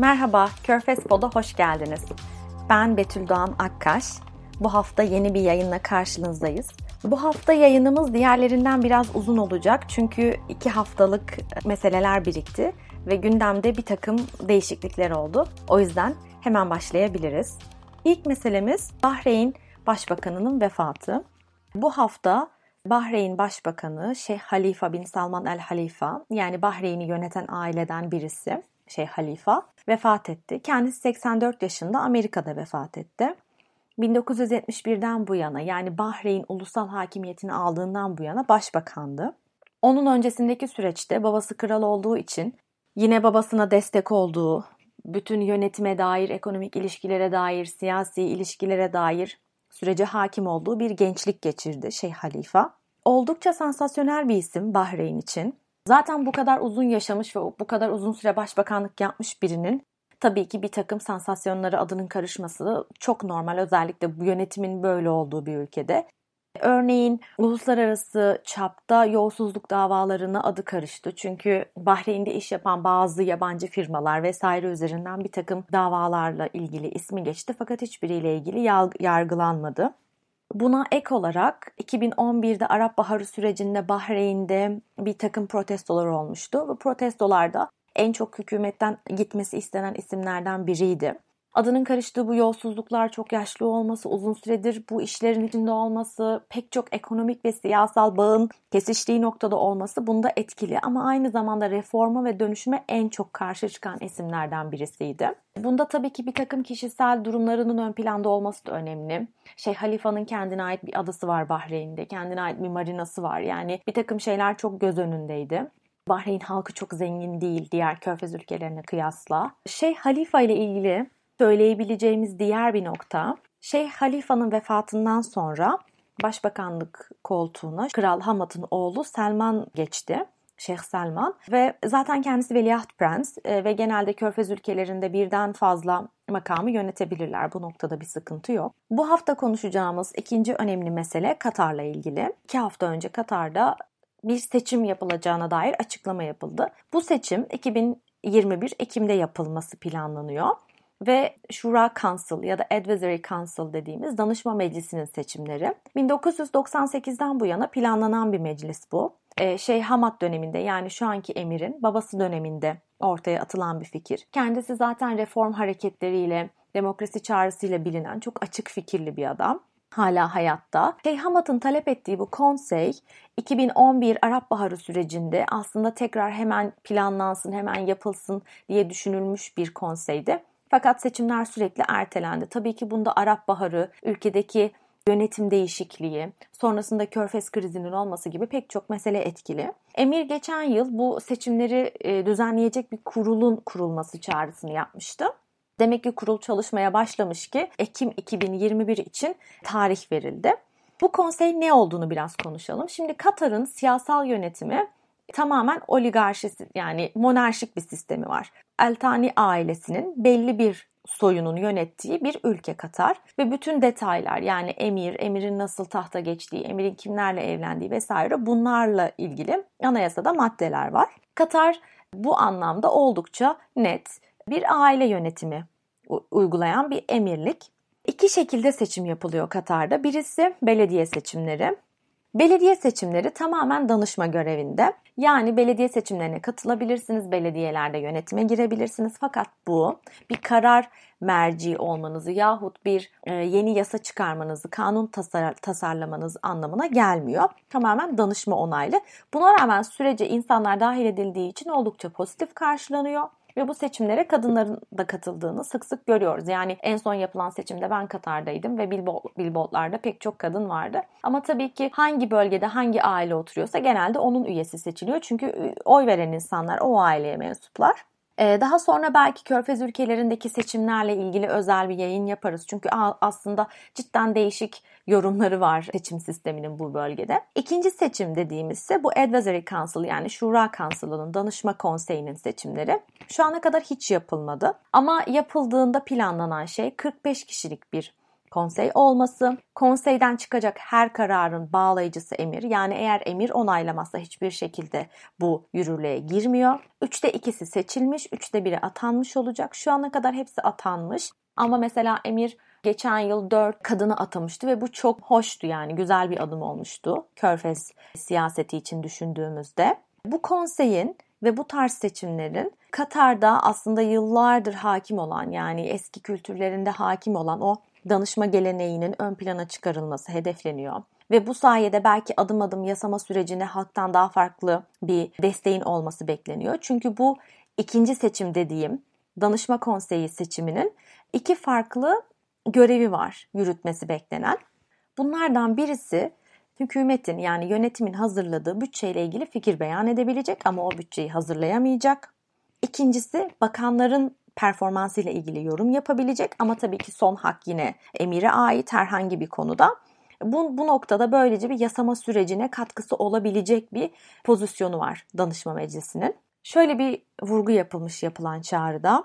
Merhaba, Körfez Pod'a hoş geldiniz. Ben Betül Doğan Akkaş. Bu hafta yeni bir yayınla karşınızdayız. Bu hafta yayınımız diğerlerinden biraz uzun olacak çünkü iki haftalık meseleler birikti ve gündemde bir takım değişiklikler oldu. O yüzden hemen başlayabiliriz. İlk meselemiz Bahreyn Başbakanı'nın vefatı. Bu hafta Bahreyn Başbakanı Şeyh Halifa bin Salman el Halifa yani Bahreyn'i yöneten aileden birisi Şeyh Halifa vefat etti. Kendisi 84 yaşında Amerika'da vefat etti. 1971'den bu yana yani Bahreyn ulusal hakimiyetini aldığından bu yana başbakandı. Onun öncesindeki süreçte babası kral olduğu için yine babasına destek olduğu, bütün yönetime dair, ekonomik ilişkilere dair, siyasi ilişkilere dair sürece hakim olduğu bir gençlik geçirdi Şeyh Halifa. Oldukça sansasyonel bir isim Bahreyn için. Zaten bu kadar uzun yaşamış ve bu kadar uzun süre başbakanlık yapmış birinin tabii ki bir takım sansasyonlara adının karışması çok normal özellikle bu yönetimin böyle olduğu bir ülkede. Örneğin uluslararası çapta yolsuzluk davalarına adı karıştı. Çünkü Bahreyn'de iş yapan bazı yabancı firmalar vesaire üzerinden bir takım davalarla ilgili ismi geçti fakat hiçbiriyle ilgili yargılanmadı. Buna ek olarak 2011'de Arap Baharı sürecinde Bahreyn'de bir takım protestolar olmuştu. Bu protestolarda en çok hükümetten gitmesi istenen isimlerden biriydi. Adının karıştığı bu yolsuzluklar, çok yaşlı olması, uzun süredir bu işlerin içinde olması, pek çok ekonomik ve siyasal bağın kesiştiği noktada olması bunda etkili. Ama aynı zamanda reforma ve dönüşüme en çok karşı çıkan isimlerden birisiydi. Bunda tabii ki bir takım kişisel durumlarının ön planda olması da önemli. Şey Halifa'nın kendine ait bir adası var Bahreyn'de, kendine ait bir marinası var. Yani bir takım şeyler çok göz önündeydi. Bahreyn halkı çok zengin değil diğer körfez ülkelerine kıyasla. Şey Halifa ile ilgili söyleyebileceğimiz diğer bir nokta Şeyh Halifa'nın vefatından sonra başbakanlık koltuğuna Kral Hamad'ın oğlu Selman geçti. Şeyh Selman ve zaten kendisi veliaht prens e, ve genelde körfez ülkelerinde birden fazla makamı yönetebilirler. Bu noktada bir sıkıntı yok. Bu hafta konuşacağımız ikinci önemli mesele Katar'la ilgili. İki hafta önce Katar'da bir seçim yapılacağına dair açıklama yapıldı. Bu seçim 2021 Ekim'de yapılması planlanıyor ve Shura Council ya da Advisory Council dediğimiz danışma meclisinin seçimleri. 1998'den bu yana planlanan bir meclis bu. Ee, şey Hamad döneminde yani şu anki emirin babası döneminde ortaya atılan bir fikir. Kendisi zaten reform hareketleriyle, demokrasi çağrısıyla bilinen çok açık fikirli bir adam hala hayatta. Şeyh Hamad'ın talep ettiği bu konsey 2011 Arap Baharı sürecinde aslında tekrar hemen planlansın, hemen yapılsın diye düşünülmüş bir konseydi. Fakat seçimler sürekli ertelendi. Tabii ki bunda Arap Baharı, ülkedeki yönetim değişikliği, sonrasında Körfez krizinin olması gibi pek çok mesele etkili. Emir geçen yıl bu seçimleri e, düzenleyecek bir kurulun kurulması çağrısını yapmıştı. Demek ki kurul çalışmaya başlamış ki Ekim 2021 için tarih verildi. Bu konsey ne olduğunu biraz konuşalım. Şimdi Katar'ın siyasal yönetimi tamamen oligarşisi yani monarşik bir sistemi var. Eltani ailesinin belli bir soyunun yönettiği bir ülke Katar ve bütün detaylar yani emir, emirin nasıl tahta geçtiği, emirin kimlerle evlendiği vesaire bunlarla ilgili anayasada maddeler var. Katar bu anlamda oldukça net bir aile yönetimi uygulayan bir emirlik. İki şekilde seçim yapılıyor Katar'da. Birisi belediye seçimleri. Belediye seçimleri tamamen danışma görevinde. Yani belediye seçimlerine katılabilirsiniz, belediyelerde yönetime girebilirsiniz. Fakat bu bir karar merci olmanızı yahut bir e, yeni yasa çıkarmanızı, kanun tasar tasarlamanız anlamına gelmiyor. Tamamen danışma onaylı. Buna rağmen sürece insanlar dahil edildiği için oldukça pozitif karşılanıyor. Ve bu seçimlere kadınların da katıldığını sık sık görüyoruz. Yani en son yapılan seçimde ben Katar'daydım ve billboardlarda pek çok kadın vardı. Ama tabii ki hangi bölgede hangi aile oturuyorsa genelde onun üyesi seçiliyor. Çünkü oy veren insanlar o aileye mensuplar. Ee, daha sonra belki Körfez ülkelerindeki seçimlerle ilgili özel bir yayın yaparız. Çünkü aslında cidden değişik yorumları var seçim sisteminin bu bölgede. İkinci seçim dediğimiz ise bu Advisory Council yani Şura Council'ının danışma konseyinin seçimleri. Şu ana kadar hiç yapılmadı. Ama yapıldığında planlanan şey 45 kişilik bir konsey olması, konseyden çıkacak her kararın bağlayıcısı emir. Yani eğer emir onaylamazsa hiçbir şekilde bu yürürlüğe girmiyor. Üçte ikisi seçilmiş, üçte biri atanmış olacak. Şu ana kadar hepsi atanmış. Ama mesela emir geçen yıl dört kadını atamıştı ve bu çok hoştu yani güzel bir adım olmuştu. Körfez siyaseti için düşündüğümüzde. Bu konseyin ve bu tarz seçimlerin Katar'da aslında yıllardır hakim olan yani eski kültürlerinde hakim olan o danışma geleneğinin ön plana çıkarılması hedefleniyor. Ve bu sayede belki adım adım yasama sürecine halktan daha farklı bir desteğin olması bekleniyor. Çünkü bu ikinci seçim dediğim danışma konseyi seçiminin iki farklı görevi var yürütmesi beklenen. Bunlardan birisi hükümetin yani yönetimin hazırladığı bütçeyle ilgili fikir beyan edebilecek ama o bütçeyi hazırlayamayacak. İkincisi bakanların performansıyla ilgili yorum yapabilecek ama tabii ki son hak yine emire ait herhangi bir konuda. Bu, bu noktada böylece bir yasama sürecine katkısı olabilecek bir pozisyonu var danışma meclisinin. Şöyle bir vurgu yapılmış yapılan çağrıda.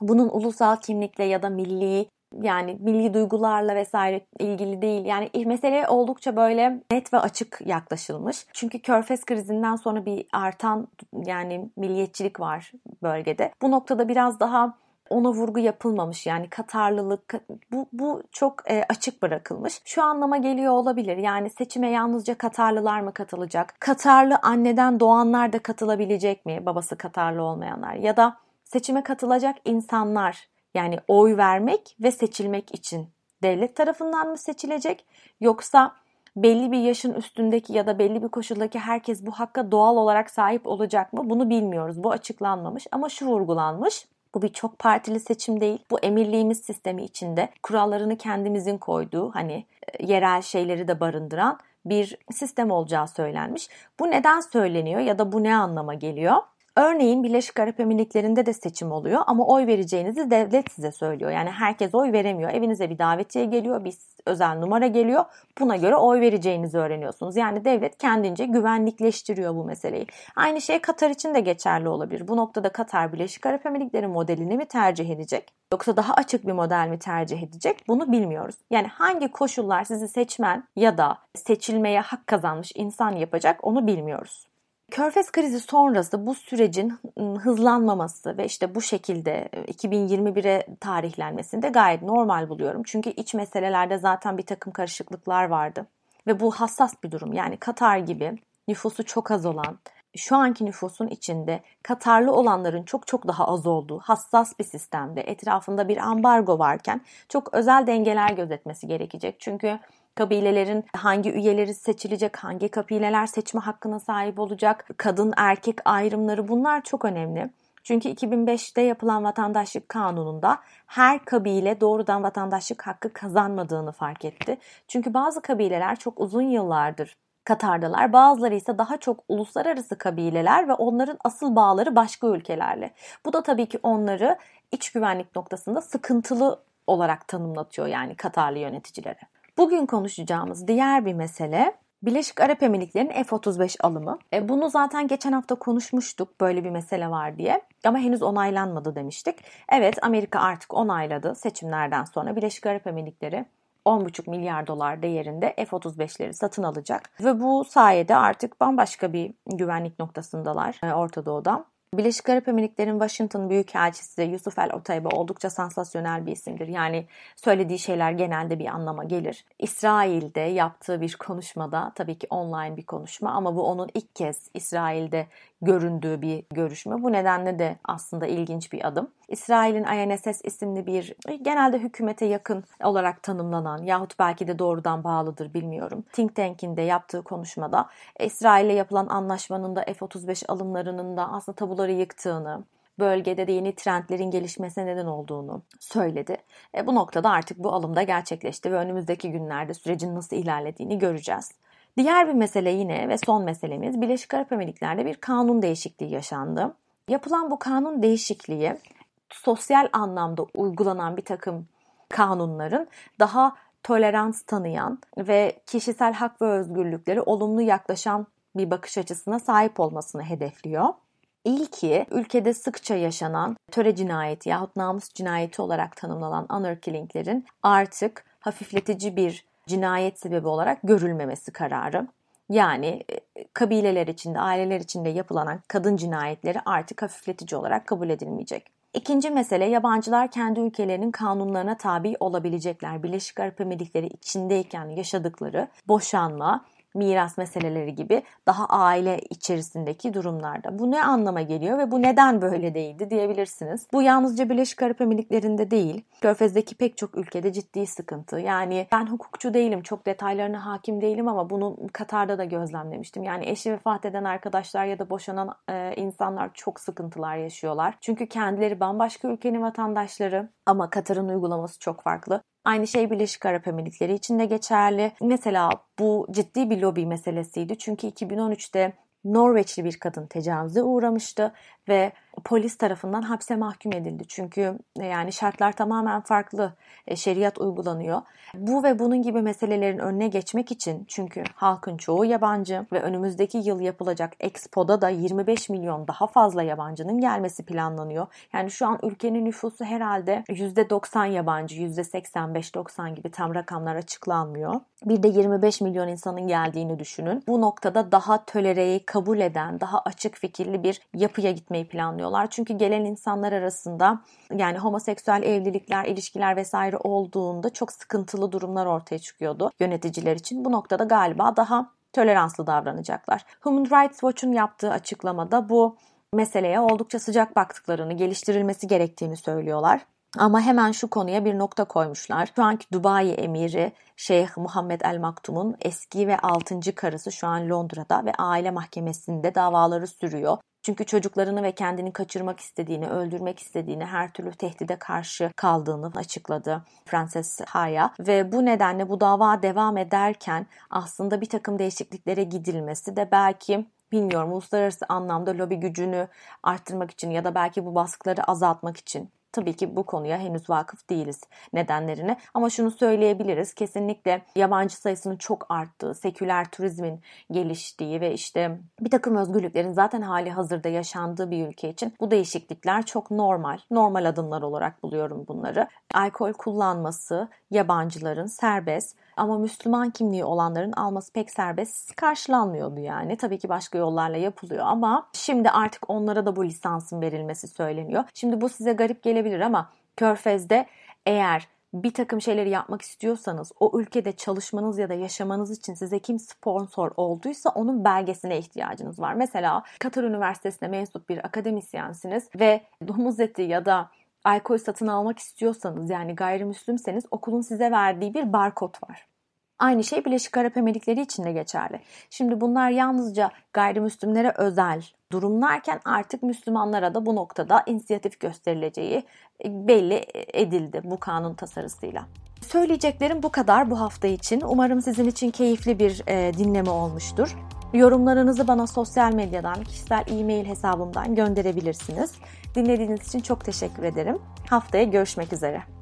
Bunun ulusal kimlikle ya da milli yani milli duygularla vesaire ilgili değil. Yani mesele oldukça böyle net ve açık yaklaşılmış. Çünkü Körfez krizinden sonra bir artan yani milliyetçilik var bölgede. Bu noktada biraz daha ona vurgu yapılmamış yani Katarlılık bu, bu çok e, açık bırakılmış. Şu anlama geliyor olabilir yani seçime yalnızca Katarlılar mı katılacak? Katarlı anneden doğanlar da katılabilecek mi? Babası Katarlı olmayanlar ya da seçime katılacak insanlar yani oy vermek ve seçilmek için devlet tarafından mı seçilecek yoksa belli bir yaşın üstündeki ya da belli bir koşuldaki herkes bu hakka doğal olarak sahip olacak mı? Bunu bilmiyoruz. Bu açıklanmamış ama şu vurgulanmış. Bu bir çok partili seçim değil. Bu emirliğimiz sistemi içinde kurallarını kendimizin koyduğu hani e, yerel şeyleri de barındıran bir sistem olacağı söylenmiş. Bu neden söyleniyor ya da bu ne anlama geliyor? Örneğin Birleşik Arap Emirlikleri'nde de seçim oluyor ama oy vereceğinizi devlet size söylüyor. Yani herkes oy veremiyor. Evinize bir davetiye geliyor, bir özel numara geliyor. Buna göre oy vereceğinizi öğreniyorsunuz. Yani devlet kendince güvenlikleştiriyor bu meseleyi. Aynı şey Katar için de geçerli olabilir. Bu noktada Katar Birleşik Arap Emirlikleri modelini mi tercih edecek? Yoksa daha açık bir model mi tercih edecek? Bunu bilmiyoruz. Yani hangi koşullar sizi seçmen ya da seçilmeye hak kazanmış insan yapacak onu bilmiyoruz. Körfez krizi sonrası bu sürecin ıı, hızlanmaması ve işte bu şekilde 2021'e tarihlenmesini de gayet normal buluyorum. Çünkü iç meselelerde zaten bir takım karışıklıklar vardı. Ve bu hassas bir durum. Yani Katar gibi nüfusu çok az olan, şu anki nüfusun içinde Katarlı olanların çok çok daha az olduğu hassas bir sistemde etrafında bir ambargo varken çok özel dengeler gözetmesi gerekecek. Çünkü kabilelerin hangi üyeleri seçilecek, hangi kabileler seçme hakkına sahip olacak, kadın erkek ayrımları bunlar çok önemli. Çünkü 2005'te yapılan vatandaşlık kanununda her kabile doğrudan vatandaşlık hakkı kazanmadığını fark etti. Çünkü bazı kabileler çok uzun yıllardır Katar'dalar. Bazıları ise daha çok uluslararası kabileler ve onların asıl bağları başka ülkelerle. Bu da tabii ki onları iç güvenlik noktasında sıkıntılı olarak tanımlatıyor yani Katarlı yöneticilere. Bugün konuşacağımız diğer bir mesele Birleşik Arap Emirlikleri'nin F-35 alımı. E, bunu zaten geçen hafta konuşmuştuk böyle bir mesele var diye ama henüz onaylanmadı demiştik. Evet Amerika artık onayladı seçimlerden sonra Birleşik Arap Emirlikleri 10,5 milyar dolar değerinde F-35'leri satın alacak. Ve bu sayede artık bambaşka bir güvenlik noktasındalar e, Orta Doğu'da. Birleşik Arap Emirlikleri'nin Washington Büyükelçisi Yusuf El Otayba oldukça sansasyonel bir isimdir. Yani söylediği şeyler genelde bir anlama gelir. İsrail'de yaptığı bir konuşmada tabii ki online bir konuşma ama bu onun ilk kez İsrail'de göründüğü bir görüşme. Bu nedenle de aslında ilginç bir adım. İsrail'in INSS isimli bir genelde hükümete yakın olarak tanımlanan yahut belki de doğrudan bağlıdır bilmiyorum. Think Tank'in de yaptığı konuşmada İsrail'le yapılan anlaşmanın da F-35 alımlarının da aslında tabuları yıktığını, bölgede de yeni trendlerin gelişmesine neden olduğunu söyledi. E, bu noktada artık bu alım da gerçekleşti ve önümüzdeki günlerde sürecin nasıl ilerlediğini göreceğiz. Diğer bir mesele yine ve son meselemiz Birleşik Arap Emirlikleri'nde bir kanun değişikliği yaşandı. Yapılan bu kanun değişikliği sosyal anlamda uygulanan bir takım kanunların daha tolerans tanıyan ve kişisel hak ve özgürlükleri olumlu yaklaşan bir bakış açısına sahip olmasını hedefliyor. İlki ülkede sıkça yaşanan töre cinayeti yahut namus cinayeti olarak tanımlanan honor killing'lerin artık hafifletici bir cinayet sebebi olarak görülmemesi kararı. Yani e, kabileler içinde, aileler içinde yapılan kadın cinayetleri artık hafifletici olarak kabul edilmeyecek. İkinci mesele yabancılar kendi ülkelerinin kanunlarına tabi olabilecekler. Birleşik Arap Emirlikleri içindeyken yaşadıkları boşanma, miras meseleleri gibi daha aile içerisindeki durumlarda. Bu ne anlama geliyor ve bu neden böyle değildi diyebilirsiniz. Bu yalnızca Birleşik Arap Emirlikleri'nde değil, Körfez'deki pek çok ülkede ciddi sıkıntı. Yani ben hukukçu değilim, çok detaylarına hakim değilim ama bunu Katar'da da gözlemlemiştim. Yani eşi vefat eden arkadaşlar ya da boşanan e, insanlar çok sıkıntılar yaşıyorlar. Çünkü kendileri bambaşka ülkenin vatandaşları ama Katar'ın uygulaması çok farklı. Aynı şey Birleşik Arap Emirlikleri için de geçerli. Mesela bu ciddi bir lobi meselesiydi. Çünkü 2013'te Norveçli bir kadın tecavüze uğramıştı ve polis tarafından hapse mahkum edildi. Çünkü e, yani şartlar tamamen farklı. E, şeriat uygulanıyor. Bu ve bunun gibi meselelerin önüne geçmek için çünkü halkın çoğu yabancı ve önümüzdeki yıl yapılacak Expo'da da 25 milyon daha fazla yabancının gelmesi planlanıyor. Yani şu an ülkenin nüfusu herhalde %90 yabancı, %85-90 gibi tam rakamlar açıklanmıyor. Bir de 25 milyon insanın geldiğini düşünün. Bu noktada daha tölereyi kabul eden, daha açık fikirli bir yapıya gitmeyi planlıyorlar. Çünkü gelen insanlar arasında yani homoseksüel evlilikler, ilişkiler vesaire olduğunda çok sıkıntılı durumlar ortaya çıkıyordu yöneticiler için. Bu noktada galiba daha toleranslı davranacaklar. Human Rights Watch'un yaptığı açıklamada bu meseleye oldukça sıcak baktıklarını, geliştirilmesi gerektiğini söylüyorlar. Ama hemen şu konuya bir nokta koymuşlar. Şu anki Dubai emiri Şeyh Muhammed El Maktum'un eski ve altıncı karısı şu an Londra'da ve aile mahkemesinde davaları sürüyor. Çünkü çocuklarını ve kendini kaçırmak istediğini, öldürmek istediğini, her türlü tehdide karşı kaldığını açıkladı Frances Haya. Ve bu nedenle bu dava devam ederken aslında bir takım değişikliklere gidilmesi de belki bilmiyorum uluslararası anlamda lobi gücünü arttırmak için ya da belki bu baskıları azaltmak için Tabii ki bu konuya henüz vakıf değiliz nedenlerine ama şunu söyleyebiliriz. Kesinlikle yabancı sayısının çok arttığı, seküler turizmin geliştiği ve işte bir takım özgürlüklerin zaten hali hazırda yaşandığı bir ülke için bu değişiklikler çok normal. Normal adımlar olarak buluyorum bunları. Alkol kullanması yabancıların serbest ama Müslüman kimliği olanların alması pek serbest karşılanmıyordu yani. Tabii ki başka yollarla yapılıyor ama şimdi artık onlara da bu lisansın verilmesi söyleniyor. Şimdi bu size garip gelebilir ama Körfez'de eğer bir takım şeyleri yapmak istiyorsanız o ülkede çalışmanız ya da yaşamanız için size kim sponsor olduysa onun belgesine ihtiyacınız var. Mesela Katar Üniversitesi'ne mensup bir akademisyensiniz ve domuz eti ya da alkol satın almak istiyorsanız yani gayrimüslimseniz okulun size verdiği bir barkod var. Aynı şey Birleşik Arap Emirlikleri için de geçerli. Şimdi bunlar yalnızca gayrimüslimlere özel durumlarken artık Müslümanlara da bu noktada inisiyatif gösterileceği e, belli edildi bu kanun tasarısıyla. Söyleyeceklerim bu kadar bu hafta için. Umarım sizin için keyifli bir e, dinleme olmuştur. Yorumlarınızı bana sosyal medyadan, kişisel e-mail hesabımdan gönderebilirsiniz. Dinlediğiniz için çok teşekkür ederim. Haftaya görüşmek üzere.